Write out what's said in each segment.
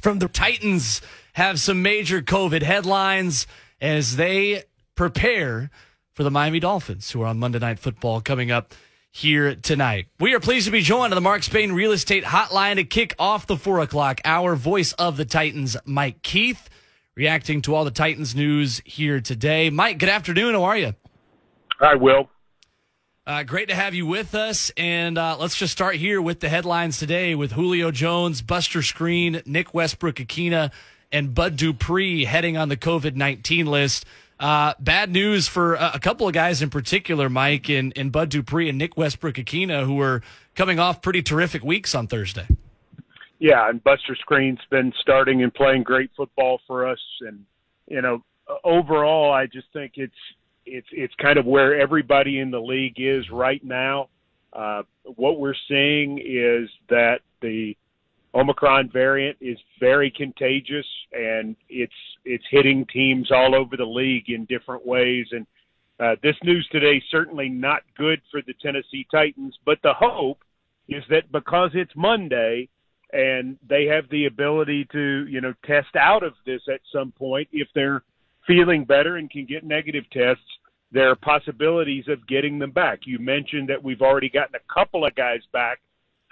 from the Titans have some major COVID headlines as they prepare for the Miami Dolphins, who are on Monday Night Football coming up here tonight. We are pleased to be joined on the Mark Spain Real Estate Hotline to kick off the four o'clock hour. Voice of the Titans, Mike Keith, reacting to all the Titans news here today. Mike, good afternoon. How are you? Hi, Will. Uh, great to have you with us. And uh, let's just start here with the headlines today with Julio Jones, Buster Skrine, Nick Westbrook-Ikhine, and Bud Dupree heading on the COVID 19 list. Uh, bad news for a couple of guys in particular, Mike, and, and Bud Dupree and Nick Westbrook-Ikhine, who were coming off pretty terrific weeks on Thursday. Yeah, and Buster Skrine's been starting and playing great football for us. And, you know, overall, I just think it's it's it's kind of where everybody in the league is right now. Uh, what we're seeing is that the Omicron variant is very contagious, and it's it's hitting teams all over the league in different ways. And uh, this news today certainly not good for the Tennessee Titans. But the hope is that because it's Monday and they have the ability to you know test out of this at some point if they're feeling better and can get negative tests, there are possibilities of getting them back. You mentioned that we've already gotten a couple of guys back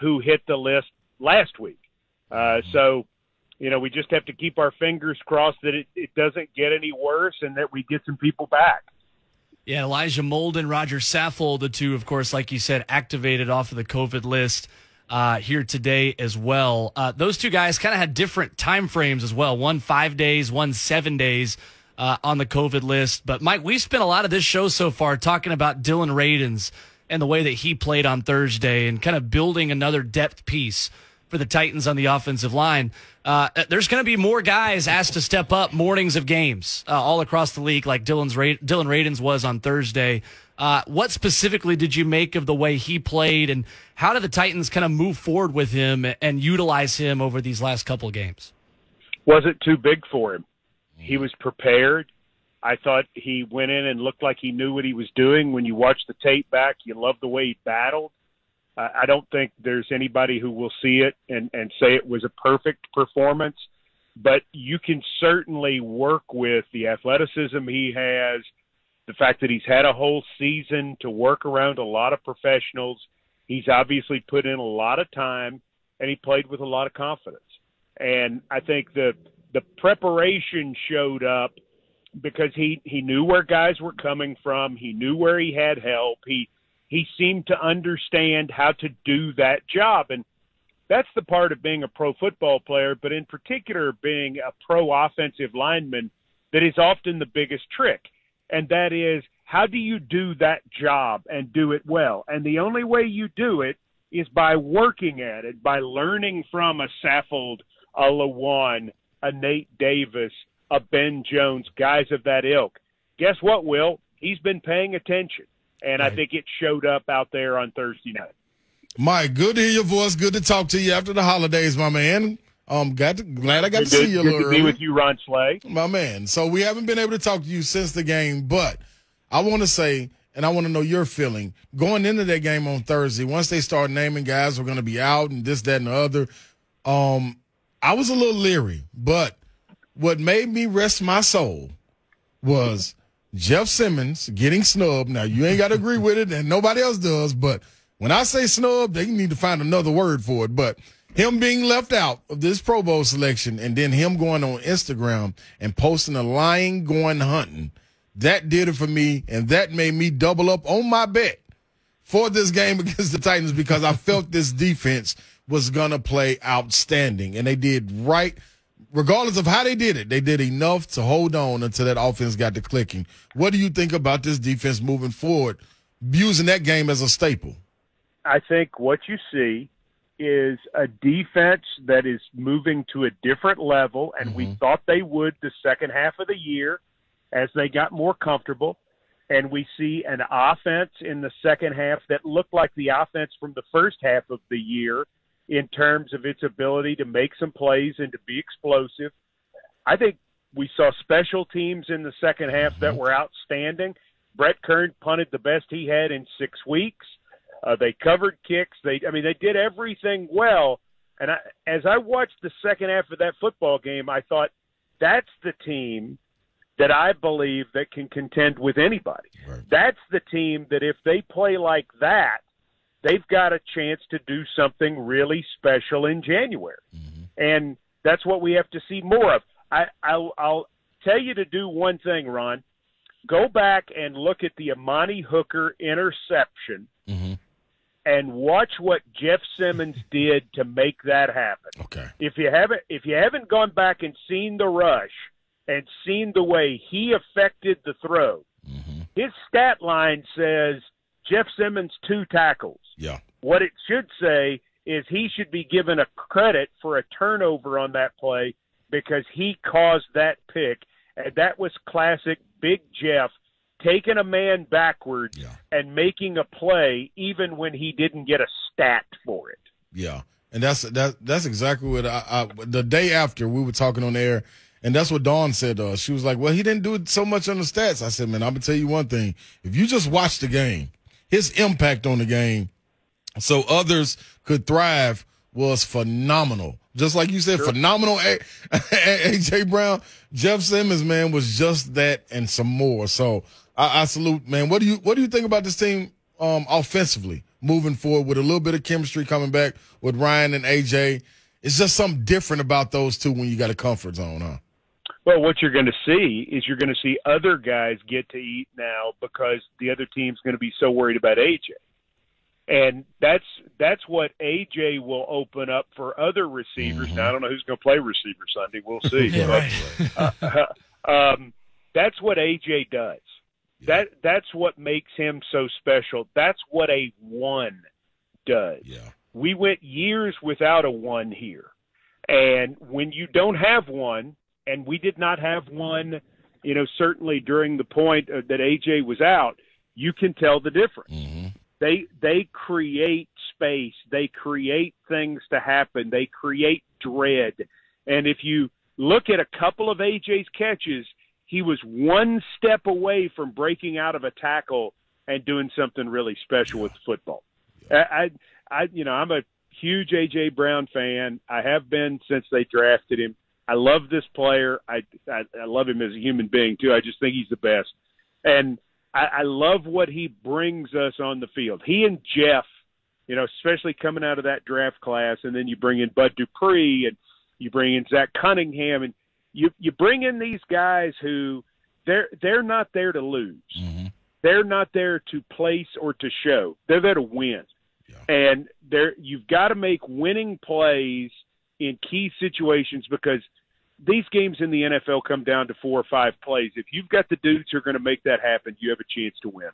who hit the list last week. Uh, so, you know, we just have to keep our fingers crossed that it, it doesn't get any worse and that we get some people back. Yeah, Elijah Molden, Roger Saffold, the two, of course, like you said, activated off of the COVID list uh, here today as well. Uh, those two guys kind of had different time frames as well. One five days, one seven days uh, on the COVID list. But Mike, we've spent a lot of this show so far talking about Dillon Radunz and the way that he played on Thursday and kind of building another depth piece for the Titans on the offensive line. Uh, there's going to be more guys asked to step up mornings of games uh, all across the league, like Dillon's Ra- Dillon Radunz was on Thursday. Uh, what specifically did you make of the way he played, and how did the Titans kind of move forward with him and utilize him over these last couple of games? Was it too big for him? He was prepared. I thought he went in and looked like he knew what he was doing. When you watch the tape back, you love the way he battled. Uh, I don't think there's anybody who will see it and, and say it was a perfect performance, but you can certainly work with the athleticism he has, the fact that he's had a whole season to work around a lot of professionals. He's obviously put in a lot of time and he played with a lot of confidence. And I think the the preparation showed up because he he knew where guys were coming from. He knew where he had help. He he seemed to understand how to do that job, and that's the part of being a pro football player, but in particular being a pro offensive lineman that is often the biggest trick, and that is how do you do that job and do it well? And the only way you do it is by working at it, by learning from a Saffold, a Lewan, a Nate Davis, a Ben Jones, guys of that ilk. Guess what, Will? He's been paying attention, and right. I think it showed up out there on Thursday night. Mike, good to hear your voice. Good to talk to you after the holidays, my man. Um, got to, glad I got good to see you. A little bit. Good to be with you, Ron Slay, my man. So we haven't been able to talk to you since the game, but I want to say, and I want to know your feeling going into that game on Thursday. Once they start naming guys we're going to be out and this, that, and the other, um, I was a little leery, but what made me rest my soul was Jeff Simmons getting snubbed. Now you ain't got to agree with it, and nobody else does. But when I say snub, they need to find another word for it. But him being left out of this Pro Bowl selection, and then him going on Instagram and posting a lion going hunting, that did it for me, and that made me double up on my bet for this game against the Titans because I felt this defense was going to play outstanding. And they did right, regardless of how they did it, they did enough to hold on until that offense got to clicking. What do you think about this defense moving forward, using that game as a staple? I think what you see is a defense that is moving to a different level, and mm-hmm. we thought they would the second half of the year as they got more comfortable. And we see an offense in the second half that looked like the offense from the first half of the year in terms of its ability to make some plays and to be explosive. I think we saw special teams in the second half that mm-hmm. were outstanding. Brett Kern punted the best he had in six weeks. Uh, they covered kicks. They, I mean, they did everything well. And I, as I watched the second half of that football game, I thought that's the team that I believe that can contend with anybody. Right. That's the team that if they play like that, they've got a chance to do something really special in January. And that's what we have to see more of. I, I'll, I'll tell you to do one thing, Ron. Go back and look at the Amani Hooker interception Mhm. and watch what Jeff Simmons did to make that happen. Okay. If you haven't if you haven't gone back and seen the rush and seen the way he affected the throw, his stat line says Jeff Simmons two tackles. Yeah. What it should say is he should be given a credit for a turnover on that play because he caused that pick. And that was classic Big Jeff taking a man backwards Yeah. and making a play even when he didn't get a stat for it. Yeah, and that's that. That's exactly what I, I. The day after we were talking on air, and that's what Dawn said to us. She was like, "Well, he didn't do so much on the stats." I said, "Man, I'm gonna tell you one thing. If you just watch the game, his impact on the game, so others could thrive, was phenomenal. Just like you said, phenomenal. A- AJ Brown, Jeff Simmons, man, was just that and some more. So I, I salute, man. What do you What do you think about this team um, offensively moving forward with a little bit of chemistry coming back with Ryan and AJ? It's just something different about those two when you got a comfort zone, huh? Well, what you're going to see is you're going to see other guys get to eat now because the other team's going to be so worried about AJ. And that's that's what AJ will open up for other receivers. Now I don't know who's going to play receiver Sunday. We'll see. Yeah, But, right. um, that's what AJ does. That that's what makes him so special. That's what a one does. Yeah. We went years without a one here, and when you don't have one, and we did not have one, you know, certainly during the point uh, that AJ was out, you can tell the difference. Mm-hmm. They they create space. They create things to happen. They create dread. And if you look at a couple of AJ's catches, he was one step away from breaking out of a tackle and doing something really special with football. I, I, I, you know, I'm a huge AJ Brown fan. I have been since they drafted him. I love this player. I, I, I love him as a human being too. I just think he's the best. And I, I love what he brings us on the field. He and Jeff, you know, especially coming out of that draft class, and then you bring in Bud Dupree and you bring in Zach Cunningham, and you you bring in these guys who they're they're not there to lose. Mm-hmm. They're not there to place or to show. They're there to win. Yeah. And there you've got to make winning plays in key situations because these games in the NFL come down to four or five plays. If you've got the dudes who are going to make that happen, you have a chance to win.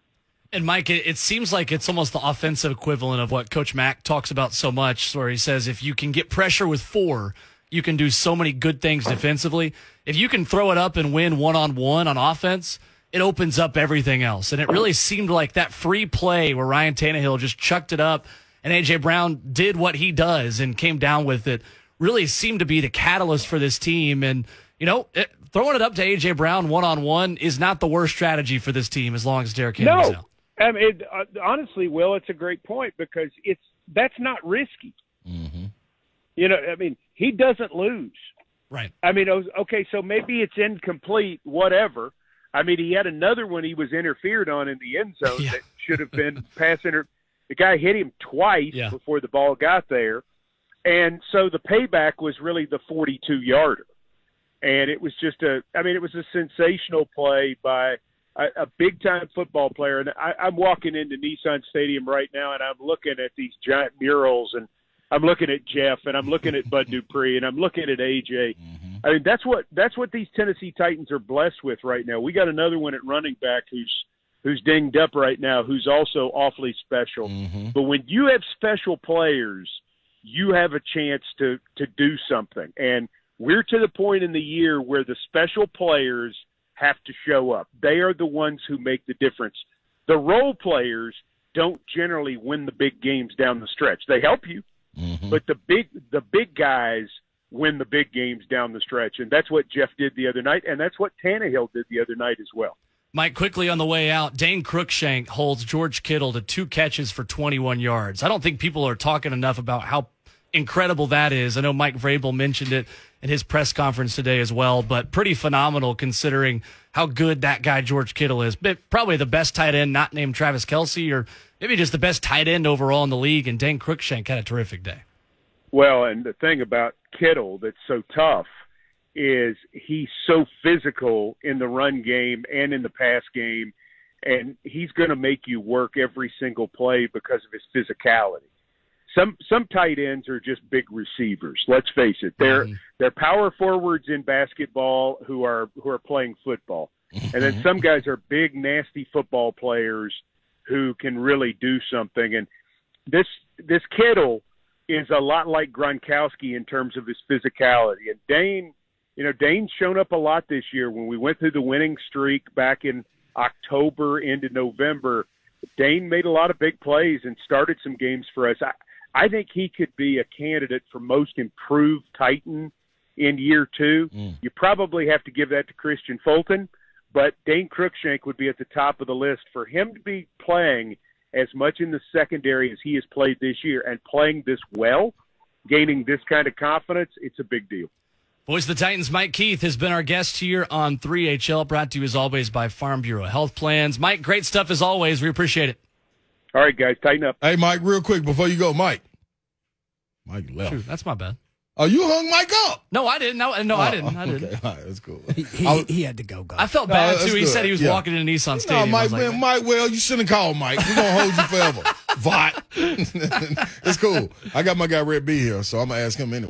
And Mike, it, seems like it's almost the offensive equivalent of what Coach Mack talks about so much, where he says if you can get pressure with four, you can do so many good things defensively. If you can throw it up and win one on one on offense, it opens up everything else. And it really seemed like that free play where Ryan Tannehill just chucked it up and AJ Brown did what he does and came down with it really seemed to be the catalyst for this team. And, you know, it, throwing it up to AJ Brown one on one is not the worst strategy for this team as long as Derrick Henry's No, out. I mean, it, uh, honestly, Will, it's a great point because it's that's not risky. Mm-hmm. You know, I mean, he doesn't lose. Right. I mean, okay, so maybe it's incomplete, whatever. I mean, he had another one he was interfered on in the end zone Yeah. that should have been pass inter. The guy hit him twice Yeah. before the ball got there, and so the payback was really the 42 yarder, and it was just a. I mean, it was a sensational play by a, a big time football player. And I, I'm walking into Nissan Stadium right now, and I'm looking at these giant murals and. I'm looking at Jeff and I'm looking at Bud Dupree and I'm looking at AJ. I mean, that's what that's what these Tennessee Titans are blessed with right now. We got another one at running back who's who's dinged up right now, who's also awfully special. Mm-hmm. But when you have special players, you have a chance to to do something. And we're to the point in the year where the special players have to show up. They are the ones who make the difference. The role players don't generally win the big games down the stretch. They help you, Mm-hmm. but the big the big guys win the big games down the stretch, and that's what Jeff did the other night, and that's what Tannehill did the other night as well. Mike, quickly on the way out, Dane Cruikshank holds George Kittle to two catches for 21 yards. I don't think people are talking enough about how incredible that is. I know Mike Vrabel mentioned it in his press conference today as well, but pretty phenomenal considering how good that guy George Kittle is. But probably the best tight end, not named Travis Kelce, or maybe just the best tight end overall in the league. And Dane Cruikshank had a terrific day. Well, and the thing about Kittle that's so tough is he's so physical in the run game and in the pass game, and he's going to make you work every single play because of his physicality. Some some tight ends are just big receivers. Let's face it; they're mm-hmm. they're power forwards in basketball who are who are playing football, and then some guys are big, nasty football players who can really do something. And this this Kittle is a lot like Gronkowski in terms of his physicality. And Dane, you know, Dane's shown up a lot this year. When we went through the winning streak back in October into November, Dane made a lot of big plays and started some games for us. I, I think he could be a candidate for most improved Titan in year two. Mm. You probably have to give that to Kristian Fulton, but Dane Cruikshank would be at the top of the list for him to be playing – as much in the secondary as he has played this year and playing this well, gaining this kind of confidence, it's a big deal. Voice of the Titans, Mike Keith has been our guest here on 3HL, brought to you as always by Farm Bureau Health Plans. Mike, great stuff as always. We appreciate it. All right, guys, tighten up. Hey, Mike, real quick before you go, Mike. Mike left. Shoot, that's my bad. Oh, you hung Mike up? No, I didn't. No, no, oh, I didn't. I didn't. Okay, all right, that's cool. He, he, he had to go. Go. I felt bad no, too. He said he was yeah. walking into Nissan Stadium. No, Mike, like, man, Mike. Well, you shouldn't call Mike. We're gonna hold you forever. Vot. it's cool. I got my guy Red B here, so I'm gonna ask him anyway.